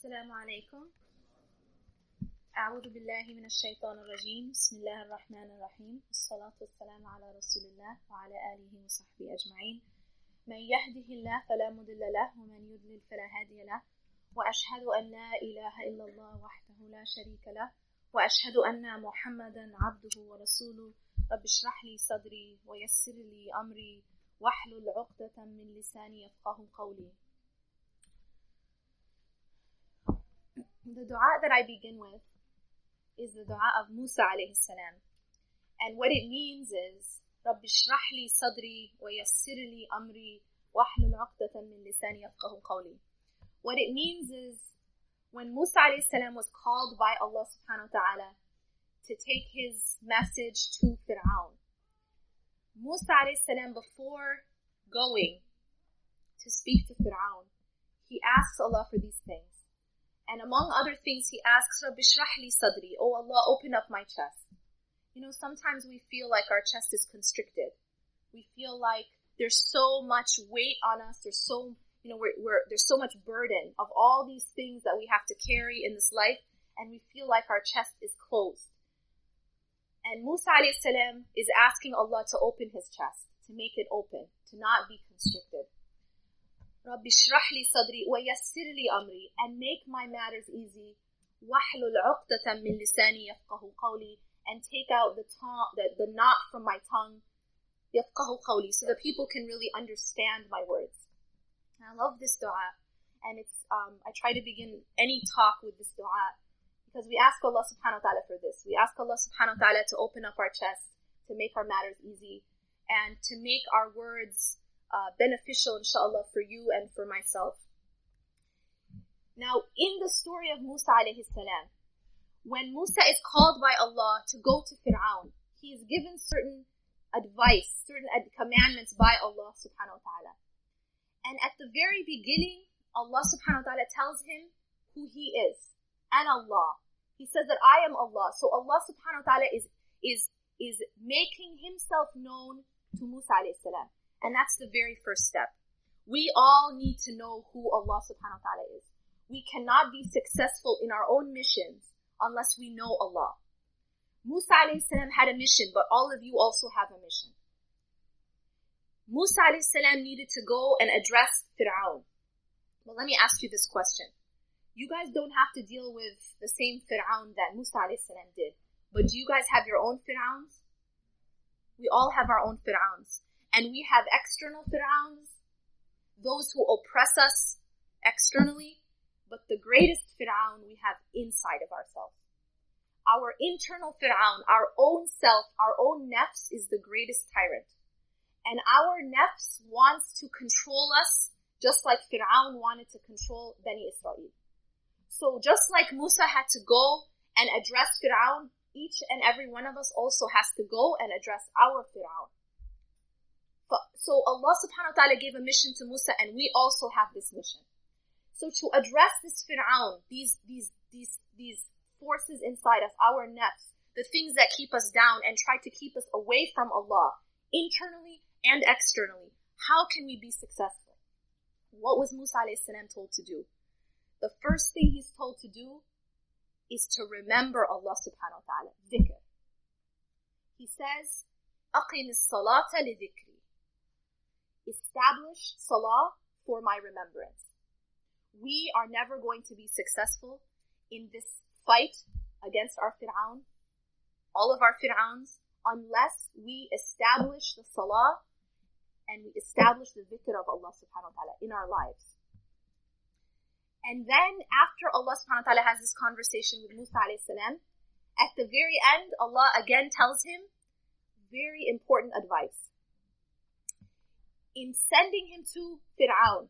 السلام عليكم. أعوذ بالله من الشيطان الرجيم. بسم الله الرحمن الرحيم. الصلاة والسلام على رسول الله وعلى آله وصحبه أجمعين. من يهده الله فلا مضل له ومن يضلل فلا هادي له. وأشهد أن لا إله إلا الله وحده لا شريك له. وأشهد أن محمدا عبده ورسوله. رب اشرح لي صدري ويسر لي أمري واحلل عقدة من لساني يفقه قولي. The dua that I begin with is the dua of Musa alayhi salam. And what it means is, رب اشرح لي صدري ويسر لي أمري واحلل عقدة من لساني يفقه قولي. What it means is, when Musa alayhi salam was called by Allah subhanahu wa ta'ala to take his message to Fir'aun, Musa alayhi salam before going to speak to Fir'aun, he asks Allah for these things. And among other things, he asks, Rabbi shrah li sadri, Oh Allah, open up my chest. You know, sometimes we feel like our chest is constricted. We feel like there's so much weight on us. There's so, you know, we're, we're, there's so much burden of all these things that we have to carry in this life. And we feel like our chest is closed. And Musa salam is asking Allah to open his chest, to make it open, to not be constricted. رب اشرح لي صدري ويسر لي أمري and make my matters easy واحلل عقدة من لساني يفقه قولي and take out the, tongue, the, the knot from my tongue يفقه قولي so that people can really understand my words. And I love this dua and it's um, I try to begin any talk with this dua because we ask Allah subhanahu wa ta'ala for this. We ask Allah subhanahu wa ta'ala to open up our chest, to make our matters easy, and to make our words uh, beneficial, inshallah, for you and for myself. Now, in the story of Musa alayhi salam, when Musa is called by Allah to go to Fir'aun, he is given certain advice, certain ad- commandments by Allah subhanahu wa ta'ala. And at the very beginning, Allah subhanahu wa ta'ala tells him who he is. And Allah. He says that I am Allah. So Allah subhanahu wa ta'ala is, is, is making himself known to Musa alayhi salam. And that's the very first step. We all need to know who Allah subhanahu wa ta'ala is. We cannot be successful in our own missions unless we know Allah. Musa alayhi salam had a mission, but all of you also have a mission. Musa alayhi salam needed to go and address Fir'aun. But let me ask you this question. You guys don't have to deal with the same Fir'aun that Musa alayhi salam did. But do you guys have your own Fir'auns? We all have our own Fir'auns. And we have external Fir'auns, those who oppress us externally, but the greatest Fir'aun we have inside of ourselves. Our internal Fir'aun, our own self, our own nafs is the greatest tyrant. And our nafs wants to control us just like Fir'aun wanted to control Bani Israel. So just like Musa had to go and address Fir'aun, each and every one of us also has to go and address our Fir'aun. But, so Allah subhanahu wa ta'ala gave a mission to Musa and we also have this mission. So to address this Fir'aun, these, these, these, these forces inside us, our nafs, the things that keep us down and try to keep us away from Allah, internally and externally, how can we be successful? What was Musa salam told to do? The first thing he's told to do is to remember Allah subhanahu wa ta'ala, dhikr. He says, أقم الصلاة لذكري establish salah for my remembrance. We are never going to be successful in this fight against our Fir'aun, all of our Fir'auns, unless we establish the salah and we establish the dhikr of Allah subhanahu wa ta'ala in our lives. And then after Allah subhanahu wa ta'ala has this conversation with Musa alayhi salam, at the very end, Allah again tells him very important advice in sending him to Fir'aun.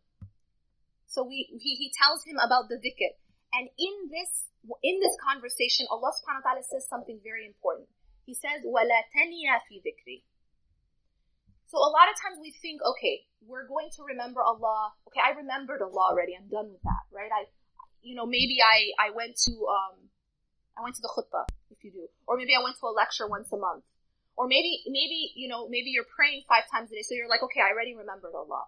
So we, he, he tells him about the dhikr. And in this, in this conversation, Allah subhanahu wa ta'ala says something very important. He says, وَلَا تَنِيَا فِي ذِكْرِي So a lot of times we think, okay, we're going to remember Allah. Okay, I remembered Allah already. I'm done with that, right? I, you know, maybe I, I went to, um, I went to the khutbah, if you do. Or maybe I went to a lecture once a month. Or maybe, maybe, you know, maybe you're praying five times a day, so you're like, okay, I already remembered Allah.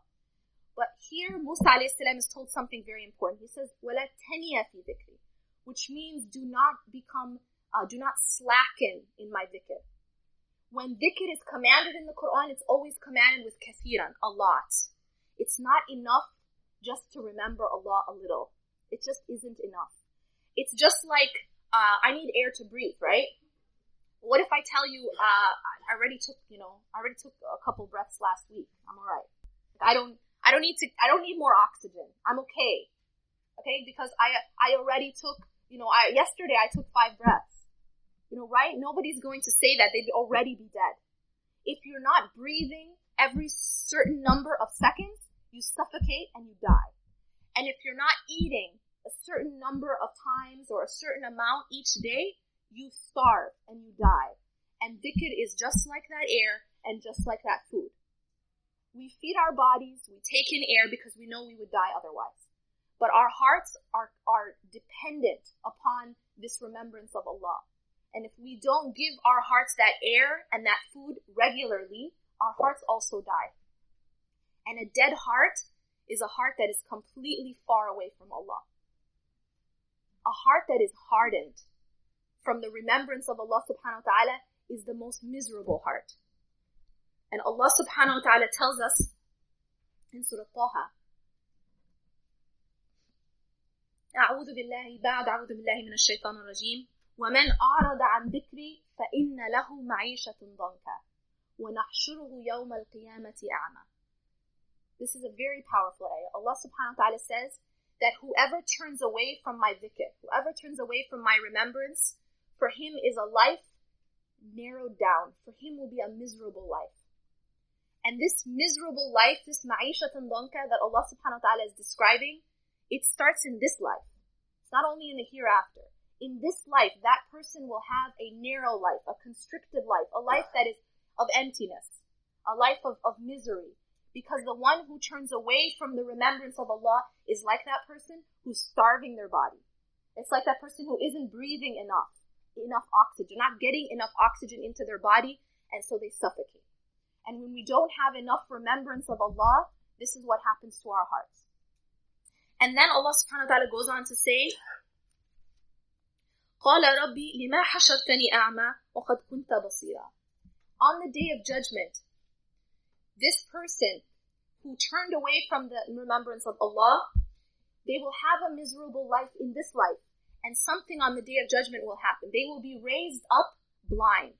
But here Musa salam is told something very important. He says, وَلَا تَنِيَ فِي ذِكْرِ Which means do not become, uh, do not slacken in my dhikr. When dhikr is commanded in the Quran, it's always commanded with kathiran, a lot. It's not enough just to remember Allah a little. It just isn't enough. It's just like, uh, I need air to breathe, right? What if I tell you, uh, I already took, you know, I already took a couple breaths last week. I'm alright. I don't, I don't need to, I don't need more oxygen. I'm okay. Okay, because I, I already took, you know, I, yesterday I took five breaths. You know, right? Nobody's going to say that. They'd already be dead. If you're not breathing every certain number of seconds, you suffocate and you die. And if you're not eating a certain number of times or a certain amount each day, you starve and you die. And dhikr is just like that air and just like that food. We feed our bodies, we take in air because we know we would die otherwise. But our hearts are, are dependent upon this remembrance of Allah. And if we don't give our hearts that air and that food regularly, our hearts also die. And a dead heart is a heart that is completely far away from Allah. A heart that is hardened from the remembrance of Allah subhanahu wa ta'ala is the most miserable heart. And Allah subhanahu wa ta'ala tells us in Surah Taha, أعوذ بالله بعد أعوذ بالله من الشيطان الرجيم ومن أعرض عن ذكري فإن له معيشة ضنكا ونحشره يوم القيامة أعمى This is a very powerful ayah. Allah subhanahu wa ta'ala says that whoever turns away from my dhikr, whoever turns away from my remembrance, for him is a life narrowed down. For him will be a miserable life. And this miserable life, this ma'ishatan donka that Allah subhanahu wa ta'ala is describing, it starts in this life. It's not only in the hereafter. In this life, that person will have a narrow life, a constricted life, a life that is of emptiness, a life of, of misery. Because the one who turns away from the remembrance of Allah is like that person who's starving their body. It's like that person who isn't breathing enough, enough oxygen, not getting enough oxygen into their body, and so they suffocate. And when we don't have enough remembrance of Allah, this is what happens to our hearts. And then Allah subhanahu wa ta'ala goes on to say, قال ربي لما حشرتني أعمى وقد كنت بصيرا. On the day of judgment, this person who turned away from the remembrance of Allah, they will have a miserable life in this life, and something on the day of judgment will happen. They will be raised up blind.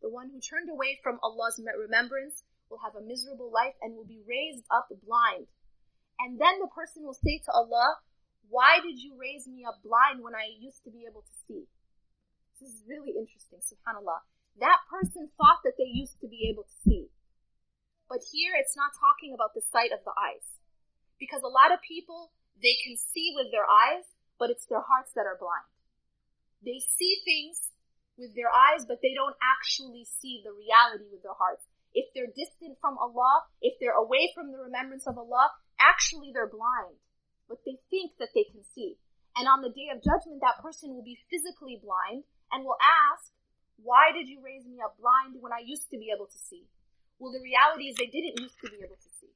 The one who turned away from Allah's remembrance will have a miserable life and will be raised up blind. And then the person will say to Allah, why did you raise me up blind when I used to be able to see? This is really interesting, subhanAllah. That person thought that they used to be able to see. But here it's not talking about the sight of the eyes. Because a lot of people, they can see with their eyes, but it's their hearts that are blind. They see things with their eyes, but they don't actually see the reality with their hearts. If they're distant from Allah, if they're away from the remembrance of Allah, actually they're blind. But they think that they can see. And on the day of judgment, that person will be physically blind and will ask, why did you raise me up blind when I used to be able to see? Well, the reality is they didn't used to be able to see.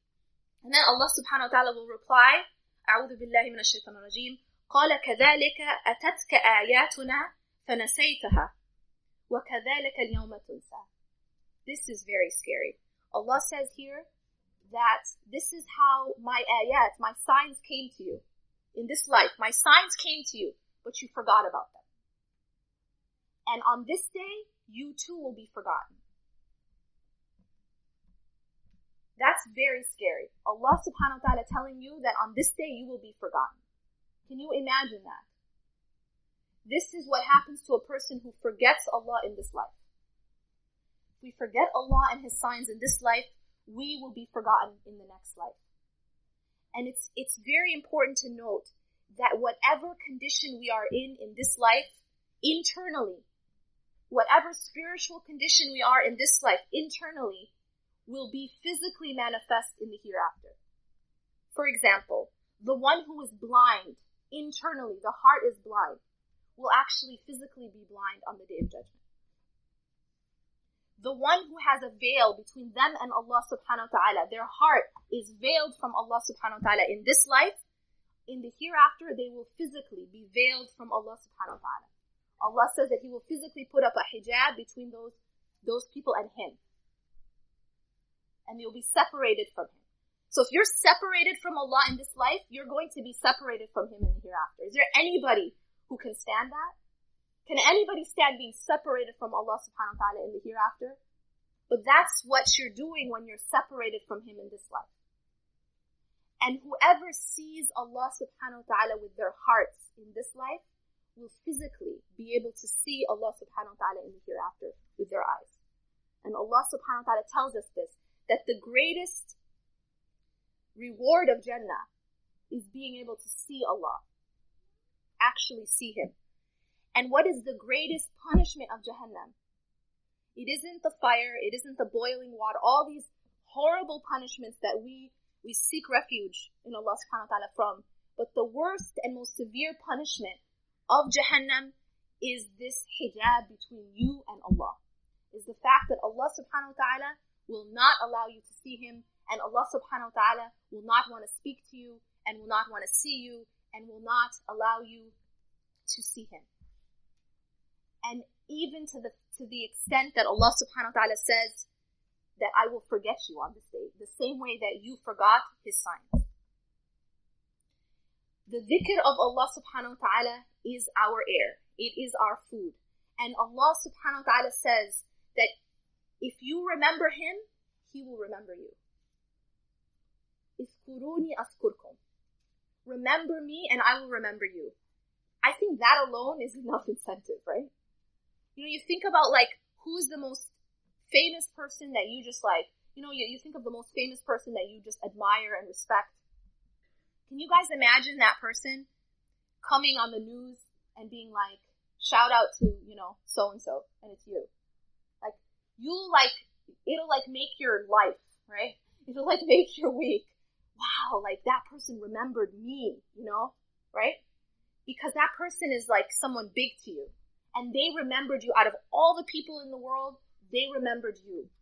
And then Allah subhanahu wa ta'ala will reply, أعوذ بالله من الشيطان الرجيم قال كذلك أتتك آياتنا فنسيتها وَكَذَلِكَ الْيَوْمَ تُنْسَى This is very scary. Allah says here that this is how my ayat, my signs came to you. In this life, my signs came to you, but you forgot about them. And on this day, you too will be forgotten. That's very scary. Allah subhanahu wa ta'ala telling you that on this day you will be forgotten. Can you imagine that? This is what happens to a person who forgets Allah in this life. If we forget Allah and His signs in this life, we will be forgotten in the next life. And it's, it's very important to note that whatever condition we are in in this life, internally, whatever spiritual condition we are in this life, internally, will be physically manifest in the hereafter. For example, the one who is blind, internally, the heart is blind will actually physically be blind on the day of judgment. the one who has a veil between them and Allah subhanahu wa ta'ala, their heart is veiled from Allah subhanahu wa ta'ala in this life, in the hereafter, they will physically be veiled from Allah subhanahu wa ta'ala. Allah says that He will physically put up a hijab between those, those people and Him. And you'll be separated from Him. So if you're separated from Allah in this life, you're going to be separated from Him in the hereafter. Is there anybody who can stand that? Can anybody stand being separated from Allah subhanahu wa ta'ala in the hereafter? But that's what you're doing when you're separated from Him in this life. And whoever sees Allah subhanahu wa ta'ala with their hearts in this life will physically be able to see Allah subhanahu wa ta'ala in the hereafter with their eyes. And Allah subhanahu wa ta'ala tells us this, that the greatest reward of Jannah is being able to see Allah. Actually see Him. And what is the greatest punishment of Jahannam? It isn't the fire, it isn't the boiling water, all these horrible punishments that we, we seek refuge in Allah subhanahu wa ta'ala from. But the worst and most severe punishment of Jahannam is this hijab between you and Allah. Is the fact that Allah subhanahu wa ta'ala will not allow you to see Him and Allah subhanahu wa ta'ala will not want to speak to you and will not want to see you and will not allow you to see Him and even to the to the extent that Allah subhanahu wa ta'ala says that I will forget you on this day, the same way that you forgot his signs. The dhikr of Allah subhanahu wa ta'ala is our air. It is our food. And Allah subhanahu wa ta'ala says that if you remember him, he will remember you. Adhkurkum. Remember me and I will remember you. I think that alone is enough incentive, right? you know, you think about like who's the most famous person that you just like, you know, you, you think of the most famous person that you just admire and respect. Can you guys imagine that person coming on the news and being like, shout out to, you know, so and so, and it's you? Like, you'll like, it'll like make your life, right? It'll like make your week. Wow, like that person remembered me, you know, right? Because that person is like someone big to you and they remembered you out of all the people in the world, they remembered you.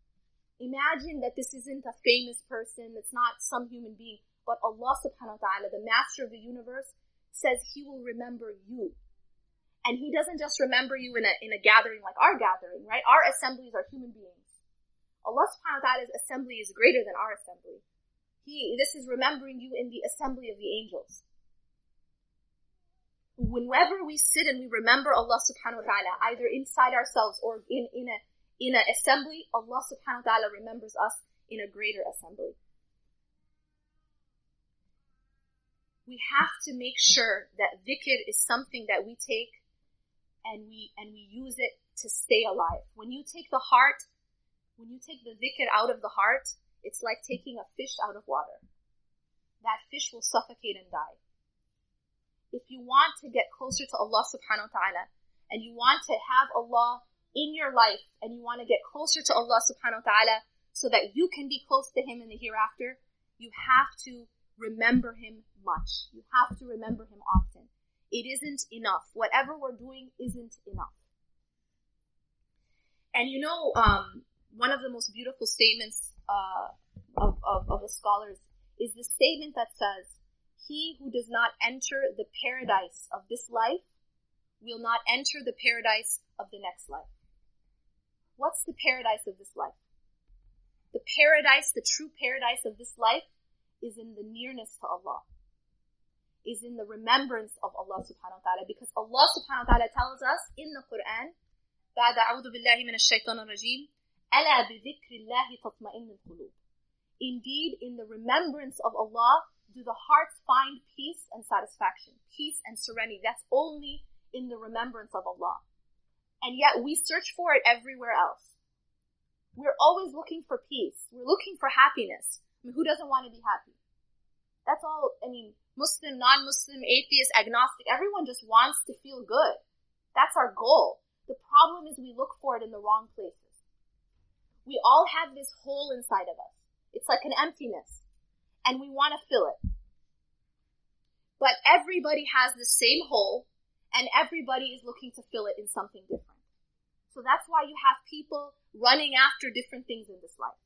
Imagine that this isn't a famous person, it's not some human being, but Allah subhanahu wa ta'ala, the master of the universe, says he will remember you. And he doesn't just remember you in a, in a gathering like our gathering, right? Our assemblies are human beings. Allah subhanahu wa ta'ala's assembly is greater than our assembly. This is remembering you in the assembly of the angels whenever we sit and we remember Allah subhanahu wa ta'ala, either inside ourselves or in, in a, in an assembly, Allah subhanahu wa ta'ala remembers us in a greater assembly. We have to make sure that dhikr is something that we take and we, and we use it to stay alive. When you take the heart, when you take the dhikr out of the heart, it's like taking a fish out of water. That fish will suffocate and die if you want to get closer to Allah subhanahu wa ta'ala and you want to have Allah in your life and you want to get closer to Allah subhanahu wa ta'ala so that you can be close to Him in the hereafter, you have to remember Him much. You have to remember Him often. It isn't enough. Whatever we're doing isn't enough. And you know, um, one of the most beautiful statements uh, of, of, of the scholars is the statement that says, he who does not enter the paradise of this life will not enter the paradise of the next life. What's the paradise of this life? The paradise, the true paradise of this life is in the nearness to Allah. Is in the remembrance of Allah subhanahu wa ta'ala because Allah subhanahu wa ta'ala tells us in the Quran بعد أعوذ بالله من الشيطان الرجيم ألا بذكر الله تطمئن القلوب Indeed, in the remembrance of Allah do the hearts find peace and satisfaction, peace and serenity. That's only in the remembrance of Allah. And yet we search for it everywhere else. We're always looking for peace. We're looking for happiness. I mean, who doesn't want to be happy? That's all, I mean, Muslim, non-Muslim, atheist, agnostic, everyone just wants to feel good. That's our goal. The problem is we look for it in the wrong places. We all have this hole inside of us. It's like an emptiness and we want to fill it. But everybody has the same hole and everybody is looking to fill it in something different. So that's why you have people running after different things in this life.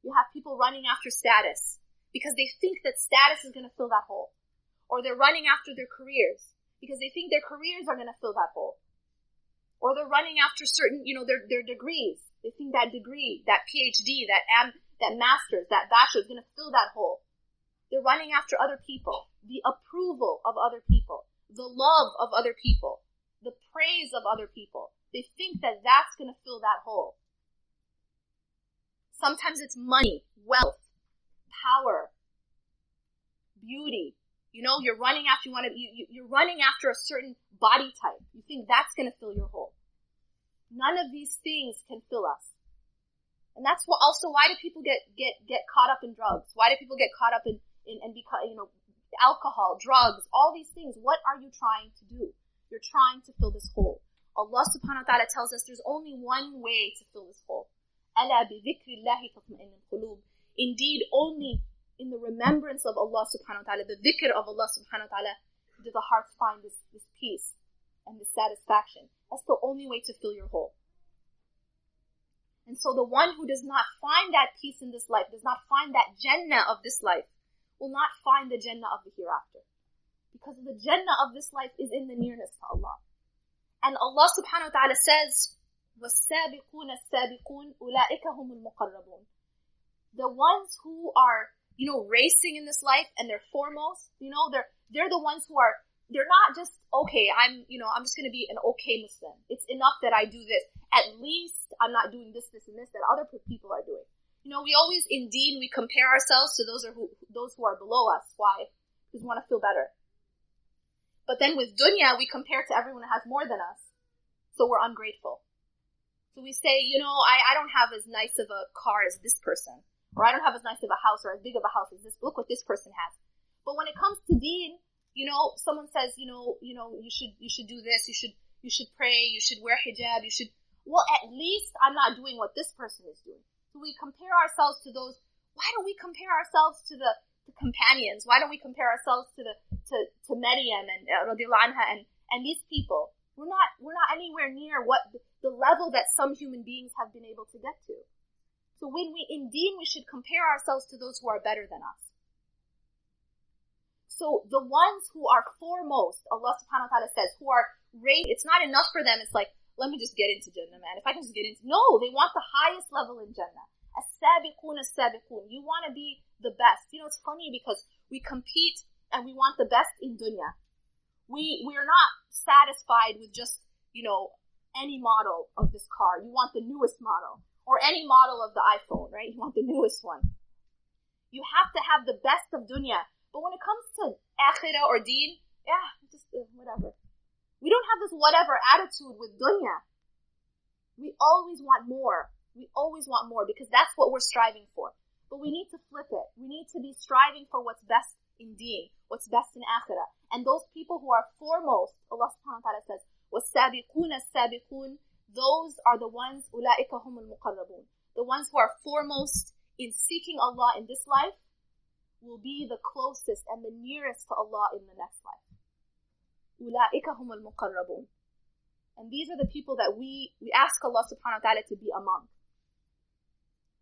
You have people running after status because they think that status is going to fill that hole. Or they're running after their careers because they think their careers are going to fill that hole. Or they're running after certain, you know, their, their degrees. They think that degree, that PhD, that am, that master's, that bachelor is going to fill that hole. They're running after other people, the approval of other people, the love of other people, the praise of other people. They think that that's going to fill that hole. Sometimes it's money, wealth, power, beauty. You know, you're running after you want to. You, you're running after a certain body type. You think that's going to fill your hole. None of these things can fill us. And that's what also why do people get get get caught up in drugs? Why do people get caught up in in and because you know alcohol, drugs, all these things? What are you trying to do? You're trying to fill this hole. Allah subhanahu wa ta'ala tells us there's only one way to fill this hole. Indeed, only in the remembrance of Allah subhanahu wa ta'ala, the dhikr of Allah subhanahu wa ta'ala, do the hearts find this, this peace and this satisfaction. That's the only way to fill your hole. And so the one who does not find that peace in this life, does not find that Jannah of this life, will not find the Jannah of the hereafter. Because the Jannah of this life is in the nearness to Allah. And Allah subhanahu wa ta'ala says, وَالسَّابِقُونَ السَّابِقُونَ أُولَٰئِكَ هُمُ الْمُقَرَّبُونَ The ones who are, you know, racing in this life and they're foremost, you know, they're, they're the ones who are, they're not just, okay, I'm, you know, I'm just gonna be an okay Muslim. It's enough that I do this. At least I'm not doing this, this, and this that other people are doing. You know, we always, indeed we compare ourselves to those are who, those who are below us. Why? Because we want to feel better. But then with dunya, we compare to everyone that has more than us. So we're ungrateful. So we say, you know, I, I don't have as nice of a car as this person. Or I don't have as nice of a house or as big of a house as this. Look what this person has. But when it comes to deen, you know, someone says, you know, you know, you should, you should do this, you should, you should pray, you should wear hijab, you should, well, at least I'm not doing what this person is doing. So we compare ourselves to those, why don't we compare ourselves to the, the companions? Why don't we compare ourselves to the, to, to Maryam and, uh, and, and these people? We're not, we're not anywhere near what, the level that some human beings have been able to get to. So when we, indeed, we should compare ourselves to those who are better than us. So the ones who are foremost, Allah subhanahu wa ta'ala says, who are raised, it's not enough for them. It's like, let me just get into Jannah, man. If I can just get into, no, they want the highest level in Jannah. As-sabiqun, as-sabiqun. You want to be the best. You know, it's funny because we compete and we want the best in dunya. We, we are not satisfied with just, you know, any model of this car. You want the newest model. Or any model of the iPhone, right? You want the newest one. You have to have the best of dunya. But when it comes to akhirah or deen, yeah, just uh, whatever. We don't have this whatever attitude with dunya. We always want more. We always want more because that's what we're striving for. But we need to flip it. We need to be striving for what's best in deen, what's best in akhirah. And those people who are foremost, Allah subhanahu wa ta'ala says, وَالسَّابِقُونَ السَّابِقُونَ Those are the ones, أُولَٰئِكَ هُمُ الْمُقَرَّبُونَ The ones who are foremost in seeking Allah in this life will be the closest and the nearest to Allah in the next life. أُولَٰئِكَ هُمُ الْمُقَرَّبُونَ And these are the people that we, we ask Allah subhanahu wa ta'ala to be among.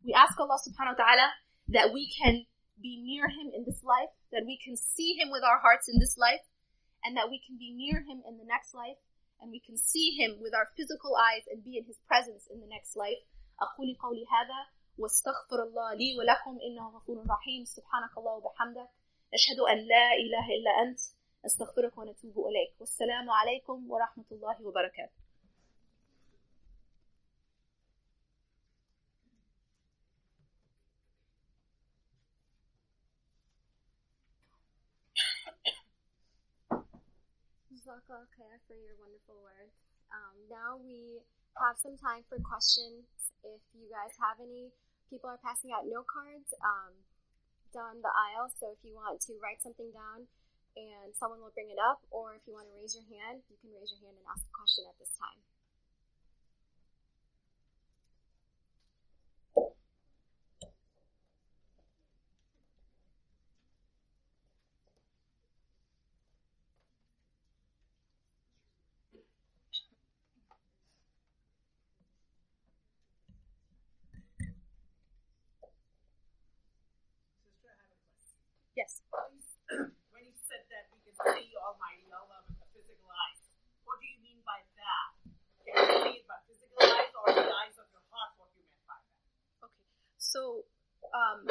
We ask Allah subhanahu wa ta'ala that we can be near Him in this life, that we can see Him with our hearts in this life, and that we can be near Him in the next life, and we can see Him with our physical eyes and be in His presence in the next life. أقول قولي هذا واستغفر الله لي ولكم إنه غفور رحيم. سبحانك الله وبحمدك. نشهد أن لا إله إلا أنت. نستغفرك ونتوب إليك. والسلام عليكم ورحمة الله وبركاته. Jazakallah for your wonderful words. Um, now we have some time for questions. If you guys have any people are passing out note cards um, down the aisle. So if you want to write something down and someone will bring it up, or if you want to raise your hand, you can raise your hand and ask a question at this time. When you said that we can see Almighty Allah with the physical eyes, what do you mean by that? Can you see it by physical eyes or the eyes of your heart? What you meant by that? Okay. So, um,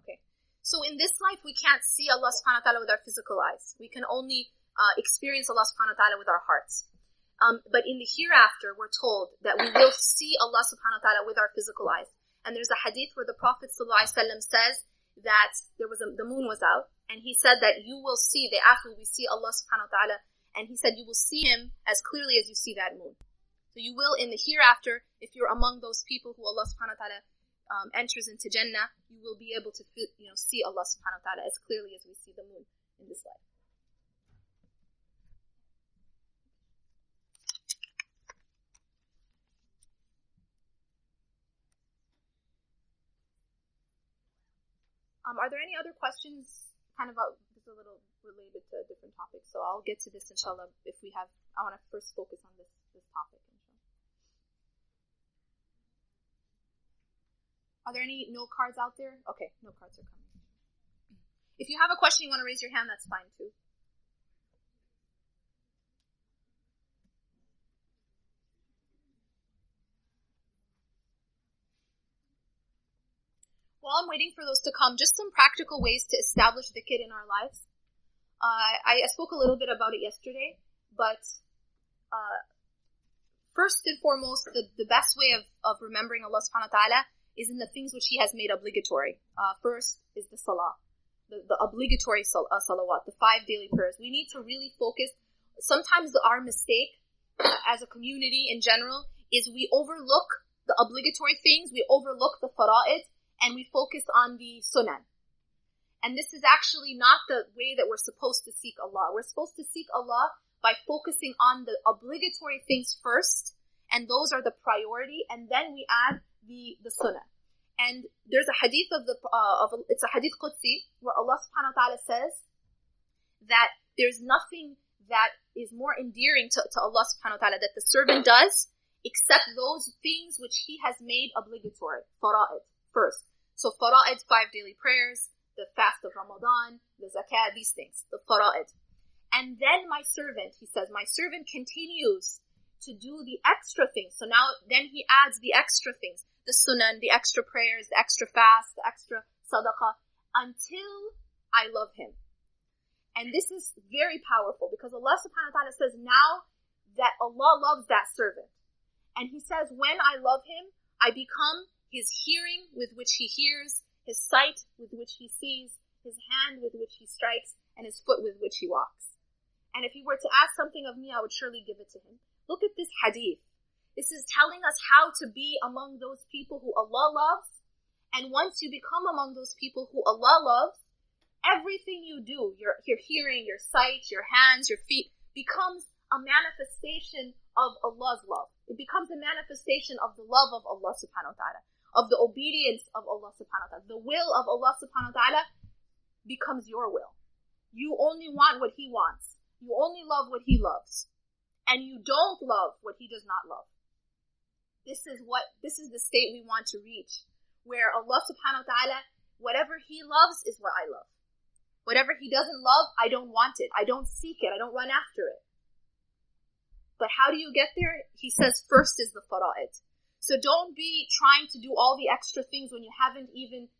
okay. So in this life, we can't see Allah subhanahu wa ta'ala with our physical eyes. We can only uh, experience Allah subhanahu wa ta'ala with our hearts. Um, but in the hereafter, we're told that we will see Allah subhanahu wa ta'ala with our physical eyes. And there's a hadith where the Prophet says that there was a, the moon was out, and he said that you will see, the after we see Allah subhanahu wa ta'ala, and he said you will see him as clearly as you see that moon. So you will in the hereafter, if you're among those people who Allah subhanahu wa ta'ala um, enters into Jannah, you will be able to you know see Allah subhanahu wa ta'ala as clearly as we see the moon in this life. Um, are there any other questions kind of about this a little related to a different topic? So I'll get to this inshallah if we have I want to first focus on this this topic. Are there any no cards out there? Okay, no cards are coming. If you have a question you want to raise your hand, that's fine too. While I'm waiting for those to come, just some practical ways to establish the dhikr in our lives. Uh, I, I, spoke a little bit about it yesterday, but uh, first and foremost, the, the best way of, of remembering Allah subhanahu wa ta'ala is in the things which He has made obligatory. Uh, first is the salah, the, the obligatory sal- uh, salawat, the five daily prayers. We need to really focus. Sometimes the, our mistake uh, as a community in general is we overlook the obligatory things, we overlook the fara'id, and we focus on the sunan. And this is actually not the way that we're supposed to seek Allah. We're supposed to seek Allah by focusing on the obligatory things first, and those are the priority, and then we add the, the sunnah. And there's a hadith of the, uh, of, it's a hadith Qudsi, where Allah subhanahu wa ta'ala says that there's nothing that is more endearing to, to Allah subhanahu wa ta'ala that the servant does except those things which he has made obligatory, fara'id, first. So fara'id, five daily prayers, the fast of Ramadan, the zakat, these things, the fara'id. And then my servant, he says, my servant continues to do the extra things. So now, then he adds the extra things, the sunan, the extra prayers, the extra fast, the extra sadaqah, until I love him. And this is very powerful because Allah subhanahu wa ta'ala says now that Allah loves that servant. And he says, when I love him, I become his hearing with which he hears, his sight with which he sees, his hand with which he strikes, and his foot with which he walks. And if he were to ask something of me, I would surely give it to him. Look at this hadith. This is telling us how to be among those people who Allah loves. And once you become among those people who Allah loves, everything you do, your, your hearing, your sight, your hands, your feet, becomes a manifestation of Allah's love. It becomes a manifestation of the love of Allah subhanahu wa ta'ala of the obedience of Allah subhanahu wa ta'ala. The will of Allah subhanahu wa ta'ala becomes your will. You only want what He wants. You only love what He loves. And you don't love what He does not love. This is what, this is the state we want to reach. Where Allah subhanahu wa ta'ala, whatever He loves is what I love. Whatever He doesn't love, I don't want it. I don't seek it. I don't run after it. But how do you get there? He says first is the fara'id. So don't be trying to do all the extra things when you haven't even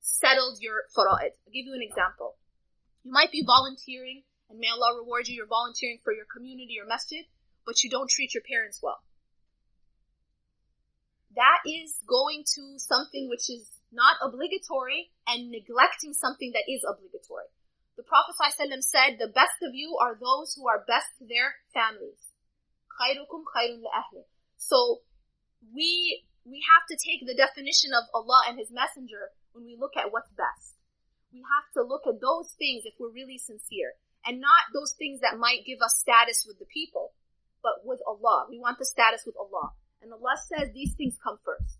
settled your fara'id. I'll give you an example. You might be volunteering, and may Allah reward you, you're volunteering for your community or masjid, but you don't treat your parents well. That is going to something which is not obligatory and neglecting something that is obligatory. The Prophet ﷺ said, the best of you are those who are best to their families. So we we have to take the definition of Allah and His Messenger when we look at what's best. We have to look at those things if we're really sincere, and not those things that might give us status with the people, but with Allah. We want the status with Allah. And Allah says these things come first.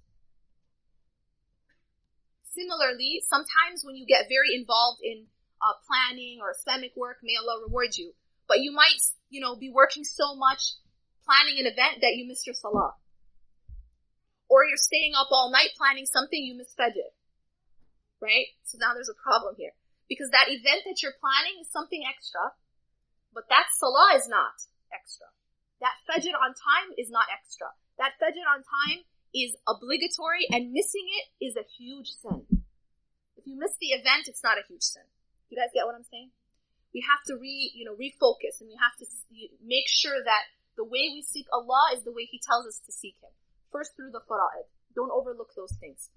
Similarly, sometimes when you get very involved in uh, planning or Islamic work, may Allah reward you. But you might, you know, be working so much planning an event that you miss your salah or you're staying up all night planning something, you miss Fajr. Right? So now there's a problem here. Because that event that you're planning is something extra, but that salah is not extra. That Fajr on time is not extra. That Fajr on time is obligatory and missing it is a huge sin. If you miss the event, it's not a huge sin. You guys get what I'm saying? We have to re, you know, refocus and we have to make sure that the way we seek Allah is the way He tells us to seek Him. First through the fara'id. Don't overlook those things.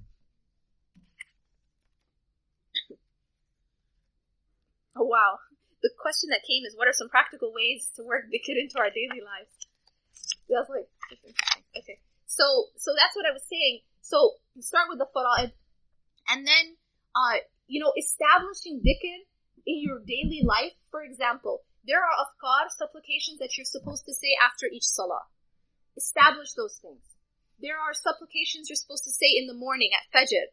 oh wow. The question that came is what are some practical ways to work the dhikr into our daily lives? That's like. Okay. So, so that's what I was saying. So, start with the fara'id. And then, uh, you know, establishing dhikr in your daily life, for example, there are adhkar, supplications that you're supposed to say after each salah. Establish those things. There are supplications you're supposed to say in the morning at Fajr.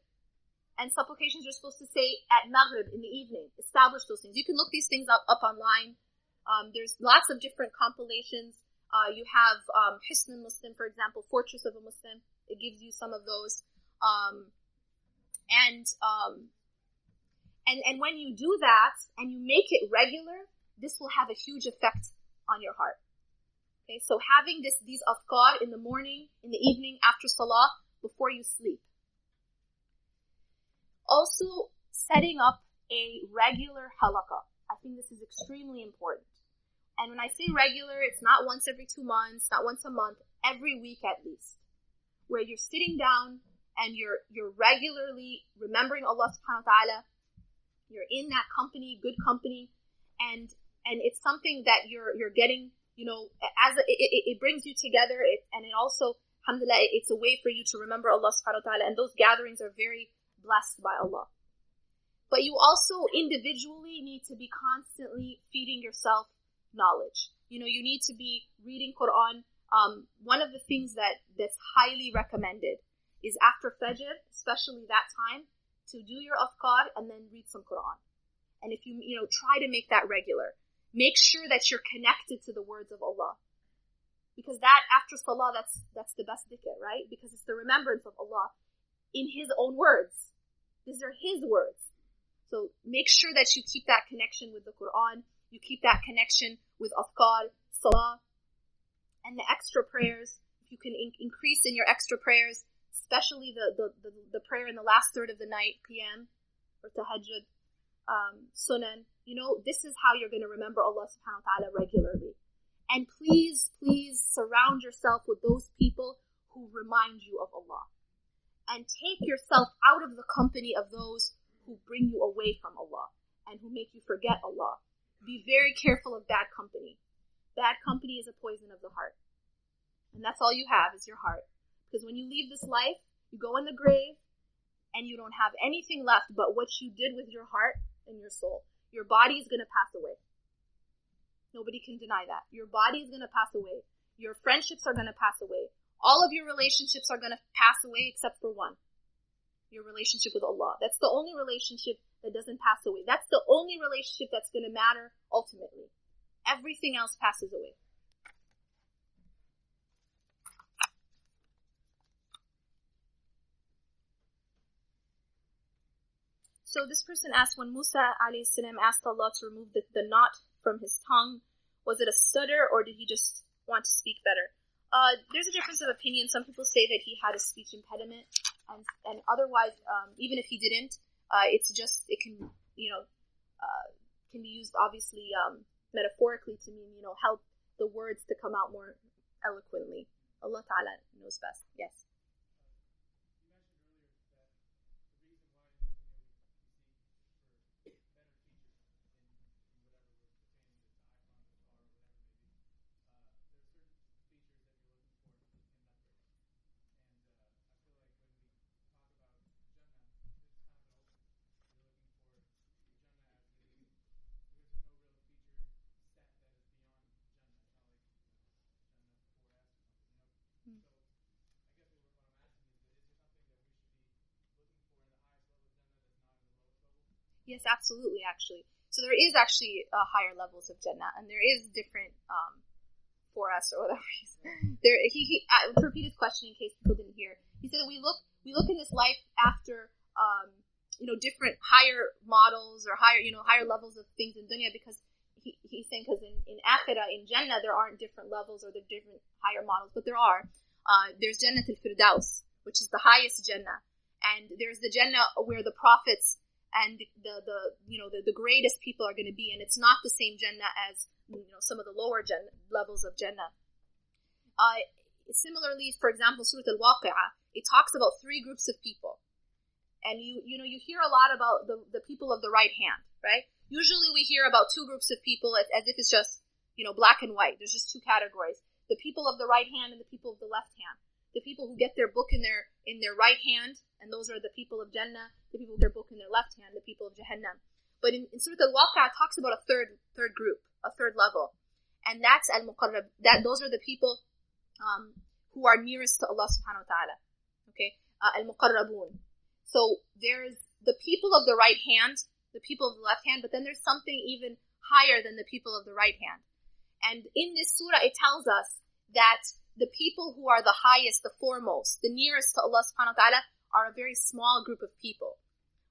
And supplications you're supposed to say at Maghrib in the evening. Establish those things. You can look these things up, up online. Um, there's lots of different compilations. Uh, you have um, Hisn Muslim, for example, Fortress of a Muslim. It gives you some of those. Um, and um, and and when you do that and you make it regular, this will have a huge effect on your heart. Okay, so having this these adhkar in the morning, in the evening, after salah, before you sleep. Also, setting up a regular halaqah. I think this is extremely important. And when I say regular, it's not once every two months, not once a month, every week at least. Where you're sitting down and you're you're regularly remembering Allah subhanahu wa ta'ala. You're in that company, good company, and and it's something that you're you're getting you know as a, it, it, brings you together. It, and it also alhamdulillah it's a way for you to remember Allah subhanahu wa ta'ala. And those gatherings are very blessed by Allah. But you also individually need to be constantly feeding yourself knowledge. You know you need to be reading Quran. Um, one of the things that that's highly recommended is after Fajr especially that time to do your adhkar and then read some Quran. And if you you know try to make that regular Make sure that you're connected to the words of Allah. Because that after salah, that's that's the best dhikr, right? Because it's the remembrance of Allah in His own words. These are His words. So make sure that you keep that connection with the Quran. You keep that connection with adhkar, salah, and the extra prayers. If you can in- increase in your extra prayers, especially the, the, the, the prayer in the last third of the night, PM, or tahajjud, um, sunan. You know, this is how you're going to remember Allah subhanahu wa ta'ala regularly. And please, please surround yourself with those people who remind you of Allah. And take yourself out of the company of those who bring you away from Allah and who make you forget Allah. Be very careful of bad company. Bad company is a poison of the heart. And that's all you have is your heart. Because when you leave this life, you go in the grave and you don't have anything left but what you did with your heart your soul. Your body is going to pass away. Nobody can deny that. Your body is going to pass away. Your friendships are going to pass away. All of your relationships are going to pass away except for one. Your relationship with Allah. That's the only relationship that doesn't pass away. That's the only relationship that's going to matter ultimately. Everything else passes away. So this person asked when Musa salam asked Allah to remove the, the knot from his tongue, was it a stutter or did he just want to speak better? Uh, there's a difference of opinion. Some people say that he had a speech impediment, and and otherwise, um, even if he didn't, uh, it's just it can you know uh, can be used obviously um, metaphorically to mean you know help the words to come out more eloquently. Allah Taala knows best. Yes. Yes, absolutely, actually. So there is actually uh, higher levels of Jannah, and there is different um, for us or whatever. there, he, he uh, repeat his question in case people didn't hear. He said that we look we look in this life after um, you know different higher models or higher you know higher levels of things in dunya because he, he's saying because in, in akhirah in jannah there aren't different levels or the different higher models but there are uh, there's jannah al-firdaus which is the highest jannah and there's the jannah where the prophets and the the you know the, the greatest people are going to be and it's not the same jannah as you know some of the lower jannah, levels of jannah. Uh, similarly for example surah al-waqi'ah it talks about three groups of people. And you you know you hear a lot about the, the people of the right hand right? Usually we hear about two groups of people as, as if it's just you know black and white. There's just two categories. The people of the right hand and the people of the left hand. The people who get their book in their in their right hand, and those are the people of Jannah, the people with their book in their left hand, the people of Jahannam. But in, in Surah Al-Waqi'ah, talks about a third third group, a third level, and that's al-muqarrab. That those are the people um, who are nearest to Allah Subhanahu wa Taala. Okay, uh, al-muqarrabun. So there's the people of the right hand, the people of the left hand, but then there's something even higher than the people of the right hand. And in this surah, it tells us that the people who are the highest, the foremost, the nearest to Allah subhanahu wa ta'ala are a very small group of people.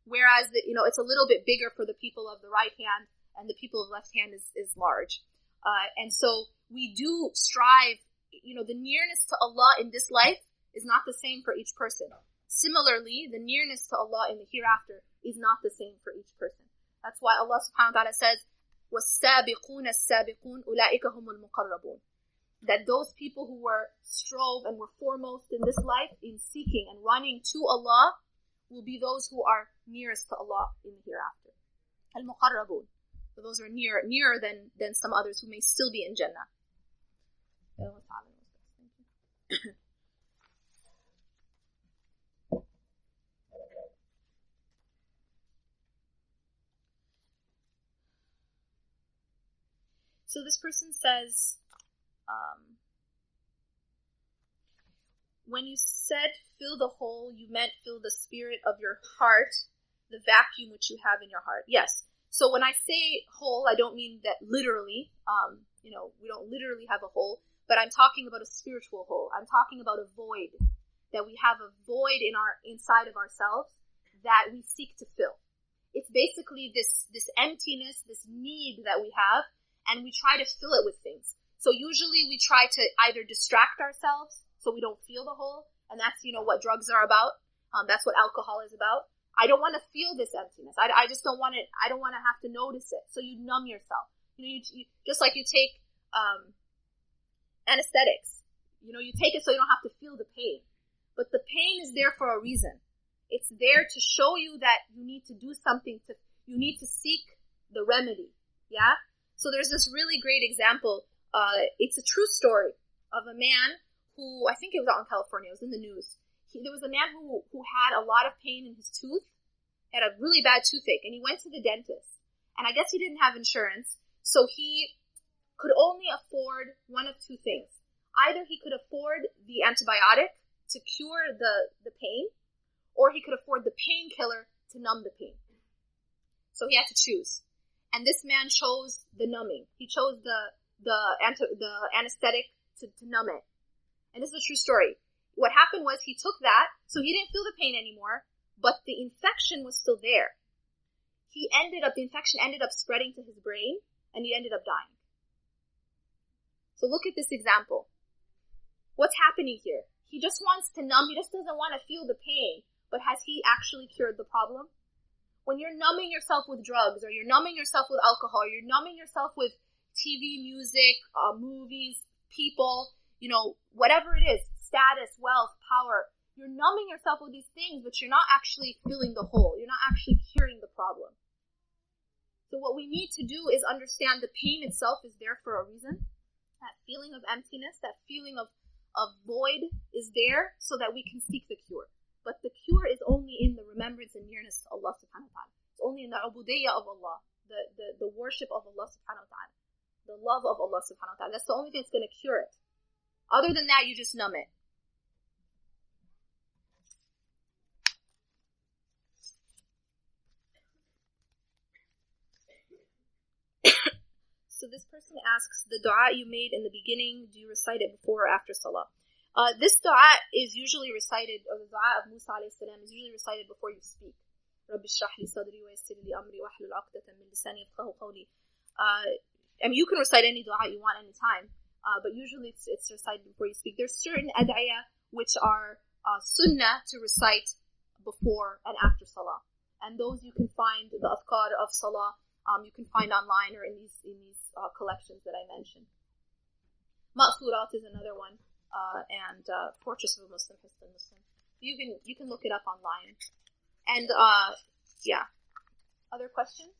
Whereas, the, you know, it's a little bit bigger for the people of the right hand and the people of the left hand is, is large. Uh, and so we do strive, you know, the nearness to Allah in this life is not the same for each person. Similarly, the nearness to Allah in the hereafter is not the same for each person. That's why Allah subhanahu wa ta'ala says, وَالسَّابِقُونَ السَّابِقُونَ أُولَٰئِكَ هُمُ الْمُقَرَّبُونَ that those people who were strove and were foremost in this life in seeking and running to Allah will be those who are nearest to Allah in the hereafter. Al-Muqarrabun. So those are near, nearer than, than some others who may still be in Jannah. so this person says, um, when you said fill the hole, you meant fill the spirit of your heart, the vacuum which you have in your heart. Yes. So when I say hole, I don't mean that literally. Um, you know, we don't literally have a hole, but I'm talking about a spiritual hole. I'm talking about a void that we have a void in our inside of ourselves that we seek to fill. It's basically this this emptiness, this need that we have, and we try to fill it with things. So usually we try to either distract ourselves so we don't feel the hole, and that's you know what drugs are about. Um, that's what alcohol is about. I don't want to feel this emptiness. I, I just don't want it. I don't want to have to notice it. So you numb yourself. You know, you, you just like you take um, anesthetics. You know, you take it so you don't have to feel the pain. But the pain is there for a reason. It's there to show you that you need to do something to. You need to seek the remedy. Yeah. So there's this really great example uh, it's a true story of a man who I think it was out in California. It was in the news. He, there was a man who who had a lot of pain in his tooth, had a really bad toothache, and he went to the dentist. And I guess he didn't have insurance, so he could only afford one of two things. Either he could afford the antibiotic to cure the, the pain, or he could afford the painkiller to numb the pain. So he had to choose. And this man chose the numbing. He chose the the anti- the anesthetic to, to numb it. And this is a true story. What happened was he took that, so he didn't feel the pain anymore, but the infection was still there. He ended up, the infection ended up spreading to his brain, and he ended up dying. So look at this example. What's happening here? He just wants to numb, he just doesn't want to feel the pain, but has he actually cured the problem? When you're numbing yourself with drugs, or you're numbing yourself with alcohol, you're numbing yourself with TV, music, uh, movies, people, you know, whatever it is, status, wealth, power. You're numbing yourself with these things, but you're not actually filling the hole. You're not actually curing the problem. So what we need to do is understand the pain itself is there for a reason. That feeling of emptiness, that feeling of, of void is there so that we can seek the cure. But the cure is only in the remembrance and nearness to Allah subhanahu wa ta'ala. It's only in the ubudiyyah of Allah, the, the, the worship of Allah subhanahu wa ta'ala the love of Allah subhanahu wa ta'ala. That's the only thing that's going to cure it. Other than that, you just numb it. so this person asks, the dua you made in the beginning, do you recite it before or after salah? Uh, this dua is usually recited, or the dua of Musa alayhi salam is usually recited before you speak. Rabbi shrah sadri wa amri wa min lisani qawli. Uh, I mean, you can recite any dua you want anytime, uh, but usually it's, it's recited before you speak. There's certain ad'iyah which are uh, sunnah to recite before and after salah. And those you can find, the adhkar of salah, um, you can find online or in these, in these uh, collections that I mentioned. Ma'surat is another one, uh, and uh, Fortress of a Muslim, Hisn Muslim. You can you can look it up online. And uh, yeah, other questions?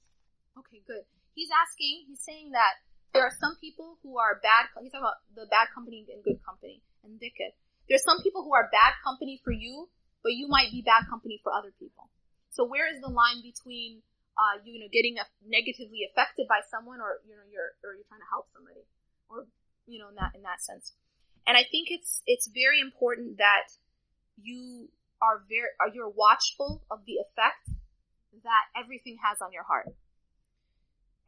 Okay, good. He's asking. He's saying that there are some people who are bad. He's talking about the bad company and good company and dhikr. There's some people who are bad company for you, but you might be bad company for other people. So where is the line between uh, you know getting negatively affected by someone, or you know you're or you're trying to help somebody, or you know, in that in that sense. And I think it's it's very important that you are very are you're watchful of the effect that everything has on your heart.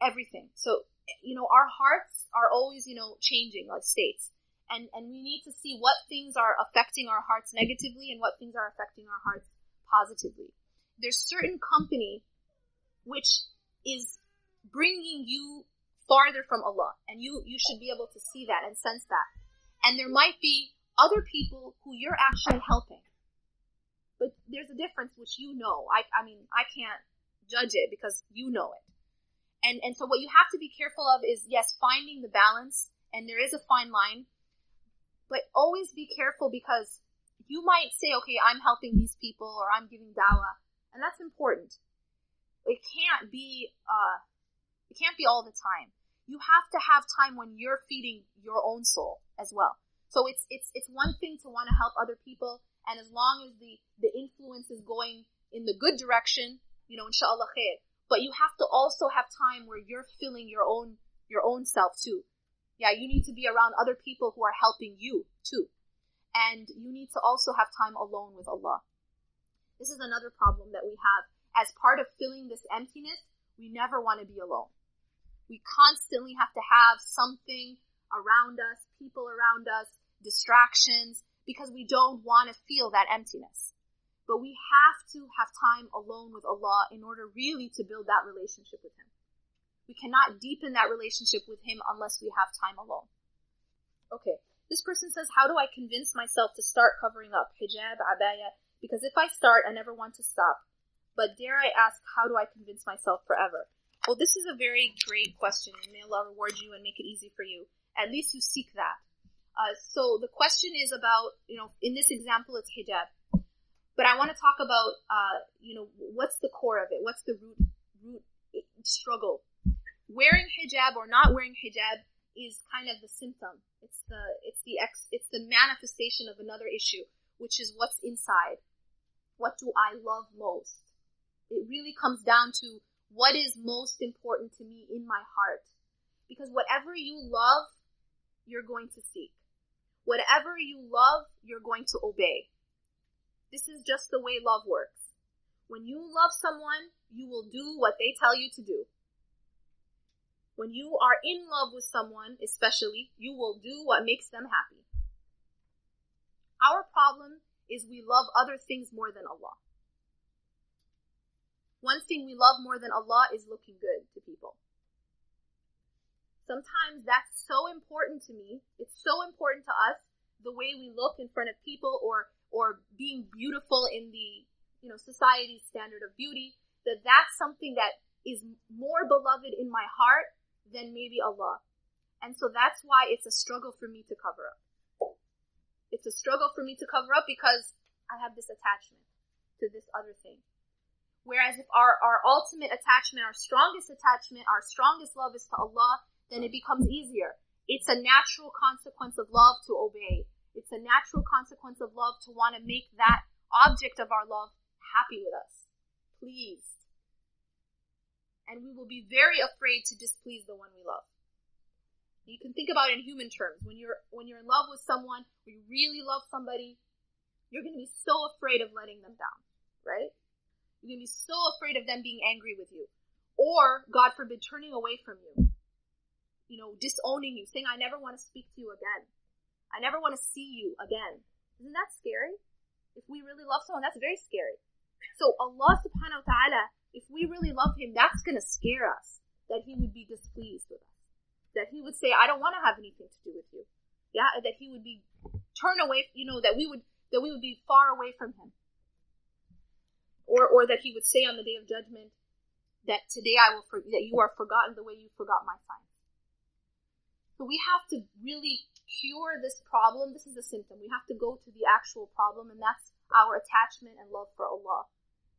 Everything. So you know, our hearts are always you know changing like states, and and we need to see what things are affecting our hearts negatively and what things are affecting our hearts positively. There's certain company which is bringing you farther from Allah. And you, you should be able to see that and sense that. And there might be other people who you're actually helping. But there's a difference which you know. I, I mean, I can't judge it because you know it. And, and so what you have to be careful of is, yes, finding the balance, and there is a fine line, but always be careful because you might say, okay, I'm helping these people or I'm giving dawah, and that's important. It can't be, uh, it can't be all the time. You have to have time when you're feeding your own soul as well. So it's it's it's one thing to want to help other people, and as long as the the influence is going in the good direction, you know, inshallah khair. But you have to also have time where you're filling your own your own self too. Yeah, you need to be around other people who are helping you too. And you need to also have time alone with Allah. This is another problem that we have. As part of filling this emptiness, we never want to be alone. We constantly have to have something around us, people around us, distractions, because we don't want to feel that emptiness. But we have to have time alone with Allah in order really to build that relationship with Him. We cannot deepen that relationship with Him unless we have time alone. Okay, this person says, How do I convince myself to start covering up hijab, abaya? Because if I start, I never want to stop. But dare I ask, how do I convince myself forever? Well, this is a very great question, and may Allah reward you and make it easy for you. At least you seek that. Uh, so the question is about, you know, in this example, it's hijab. But I want to talk about, uh, you know, what's the core of it? What's the root, root struggle? Wearing hijab or not wearing hijab is kind of the symptom. It's the, it's the ex, it's the manifestation of another issue, which is what's inside. What do I love most? It really comes down to what is most important to me in my heart. Because whatever you love, you're going to seek. Whatever you love, you're going to obey. This is just the way love works. When you love someone, you will do what they tell you to do. When you are in love with someone, especially, you will do what makes them happy. Our problem is we love other things more than Allah. One thing we love more than Allah is looking good to people. Sometimes that's so important to me. It's so important to us, the way we look in front of people or, or being beautiful in the, you know, society's standard of beauty, that that's something that is more beloved in my heart than maybe Allah. And so that's why it's a struggle for me to cover up. It's a struggle for me to cover up because I have this attachment to this other thing. Whereas if our, our ultimate attachment, our strongest attachment, our strongest love is to Allah, then it becomes easier. It's a natural consequence of love to obey. It's a natural consequence of love to want to make that object of our love happy with us, pleased. And we will be very afraid to displease the one we love. You can think about it in human terms. When you're when you're in love with someone, when you really love somebody, you're going to be so afraid of letting them down, right? You're going to be so afraid of them being angry with you. Or, God forbid, turning away from you. You know, disowning you, saying, I never want to speak to you again. I never want to see you again. Isn't that scary? If we really love someone, that's very scary. So Allah subhanahu wa ta'ala, if we really love him, that's gonna scare us. That he would be displeased with us. That he would say, I don't want to have anything to do with you. Yeah, that he would be turn away, you know, that we would that we would be far away from him. Or or that he would say on the day of judgment that today I will for, that you are forgotten the way you forgot my sign. So we have to really cure this problem. This is a symptom. We have to go to the actual problem, and that's our attachment and love for Allah.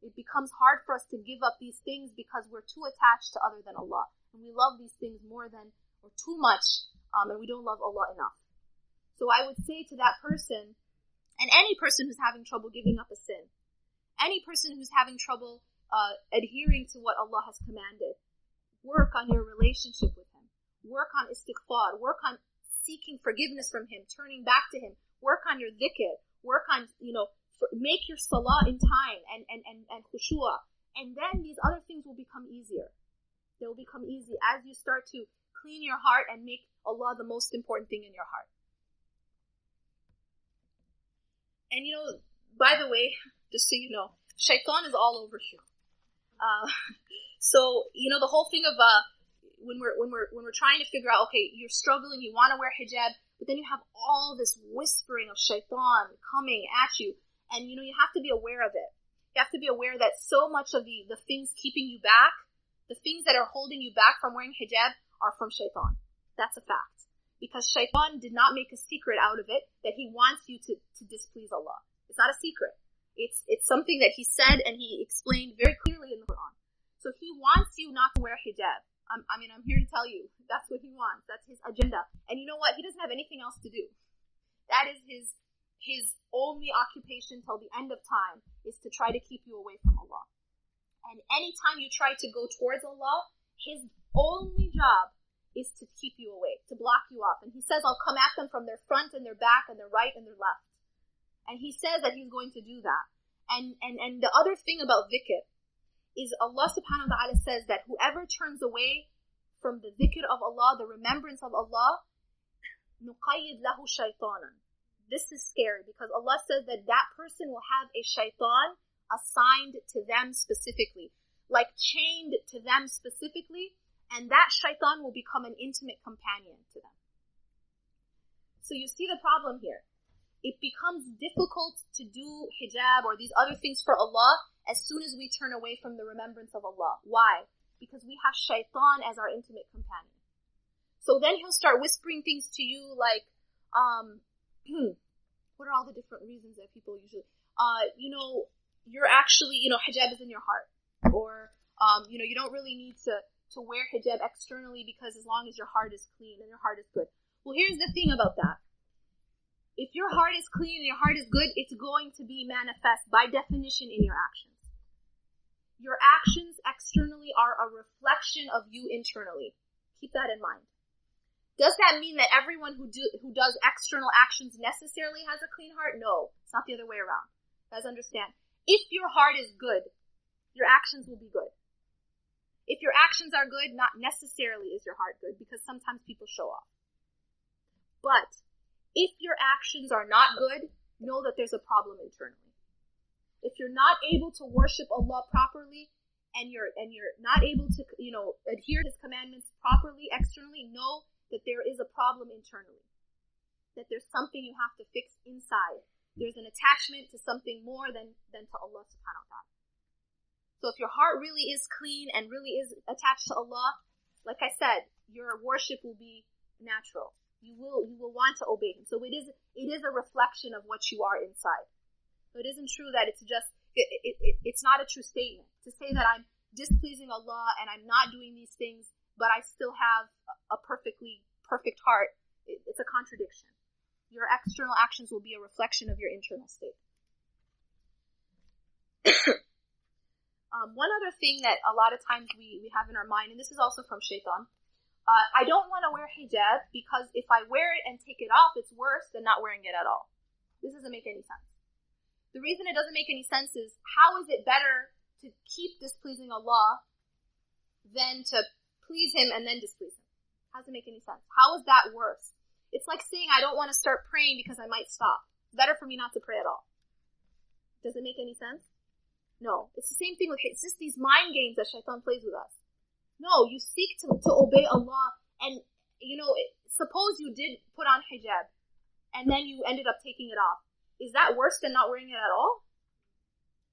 It becomes hard for us to give up these things because we're too attached to other than Allah. And we love these things more than, or too much, um, and we don't love Allah enough. So I would say to that person, and any person who's having trouble giving up a sin, any person who's having trouble uh, adhering to what Allah has commanded, work on your relationship with Him. Work on istighfar. Work on seeking forgiveness from Him, turning back to Him. Work on your dhikr. Work on, you know, make your salah in time and, and, and, and khushu. And then these other things will become easier. They will become easy as you start to clean your heart and make Allah the most important thing in your heart. And you know, by the way, just so you know, shaitan is all over you. Uh, so you know the whole thing of uh, when we're when we're when we're trying to figure out, okay, you're struggling, you want to wear hijab, but then you have all this whispering of shaitan coming at you, and you know you have to be aware of it. You have to be aware that so much of the the things keeping you back, the things that are holding you back from wearing hijab, are from shaitan. That's a fact because shaitan did not make a secret out of it that he wants you to, to displease Allah. It's not a secret. It's, it's something that he said and he explained very clearly in the Quran. So he wants you not to wear hijab. I'm, I mean, I'm here to tell you that's what he wants. That's his agenda. And you know what? He doesn't have anything else to do. That is his his only occupation till the end of time is to try to keep you away from Allah. And anytime you try to go towards Allah, his only job is to keep you away, to block you off. And he says, I'll come at them from their front and their back and their right and their left. And he says that he's going to do that. And, and, and the other thing about dhikr is Allah subhanahu wa ta'ala says that whoever turns away from the dhikr of Allah, the remembrance of Allah, نُقَيِّدْ لَهُ شَيْطَانًا This is scary because Allah says that that person will have a shaitan assigned to them specifically. Like chained to them specifically and that shaitan will become an intimate companion to them. So you see the problem here. It becomes difficult to do hijab or these other things for Allah as soon as we turn away from the remembrance of Allah. Why? Because we have shaitan as our intimate companion. So then he'll start whispering things to you like, um, what are all the different reasons that people usually, uh, you know, you're actually, you know, hijab is in your heart. Or, um, you know, you don't really need to, to wear hijab externally because as long as your heart is clean and your heart is good. Well, here's the thing about that. If your heart is clean and your heart is good, it's going to be manifest by definition in your actions. Your actions externally are a reflection of you internally. Keep that in mind. Does that mean that everyone who do, who does external actions necessarily has a clean heart? No, it's not the other way around. guys understand. If your heart is good, your actions will be good. If your actions are good, not necessarily is your heart good because sometimes people show off. But if your actions are not good, know that there's a problem internally. If you're not able to worship Allah properly and you're and you're not able to you know adhere to his commandments properly externally, know that there is a problem internally. That there's something you have to fix inside. There's an attachment to something more than than to Allah subhanahu wa ta'ala. So if your heart really is clean and really is attached to Allah, like I said, your worship will be natural. You will you will want to obey Him. So it is it is a reflection of what you are inside. So it isn't true that it's just it, it, it, it's not a true statement to say that I'm displeasing Allah and I'm not doing these things, but I still have a perfectly perfect heart. It, it's a contradiction. Your external actions will be a reflection of your internal state. Um, one other thing that a lot of times we, we have in our mind, and this is also from Shaitan, uh, I don't want to wear hijab because if I wear it and take it off, it's worse than not wearing it at all. This doesn't make any sense. The reason it doesn't make any sense is how is it better to keep displeasing Allah than to please Him and then displease Him? How does it make any sense? How is that worse? It's like saying I don't want to start praying because I might stop. It's better for me not to pray at all. Does it make any sense? No. It's the same thing with it's just these mind games that shaitan plays with us. No, you seek to, to obey Allah and you know, suppose you did put on hijab and then you ended up taking it off. Is that worse than not wearing it at all?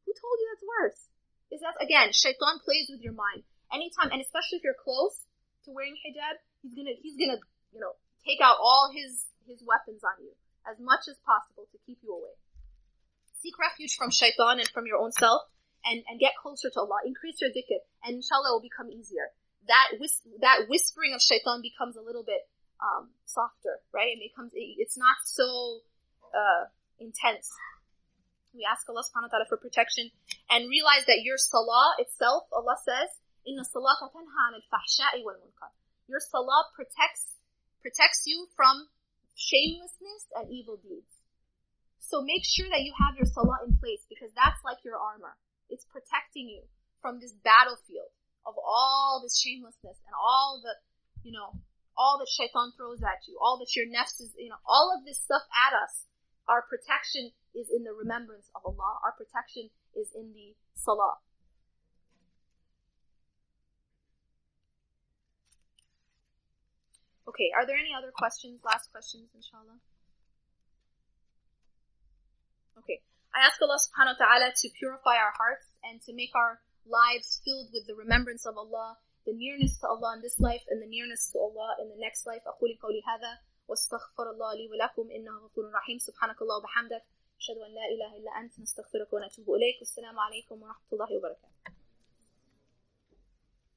Who told you that's worse? Is that again, shaitan plays with your mind. Anytime and especially if you're close to wearing hijab, he's gonna he's gonna, you know, take out all his his weapons on you as much as possible to keep you away. Seek refuge from shaitan and from your own self and, and get closer to Allah. Increase your dhikr and inshallah it will become easier. That whis- that whispering of shaitan becomes a little bit um, softer, right? It becomes it's not so uh, intense. We ask Allah subhanahu wa ta'ala for protection and realize that your salah itself, Allah says, Inna salata tanha fahsha'i wal munkar. Your salah protects protects you from shamelessness and evil deeds. So make sure that you have your salah in place because that's like your armor. It's protecting you from this battlefield of all this shamelessness and all the, you know, all that shaitan throws at you, all that your nafs is, you know, all of this stuff at us. Our protection is in the remembrance of Allah. Our protection is in the salah. Okay, are there any other questions? Last questions, inshallah. Okay. I ask Allah subhanahu wa ta'ala to purify our hearts and to make our lives filled with the remembrance of Allah, the nearness to Allah in this life and the nearness to Allah in the next life. أقول قولي هذا واستغفر الله لي ولكم إنه غفور رحيم سبحانك الله وبحمدك أشهد أن لا إله إلا أنت نستغفرك ونتوب إليك والسلام عليكم ورحمة الله وبركاته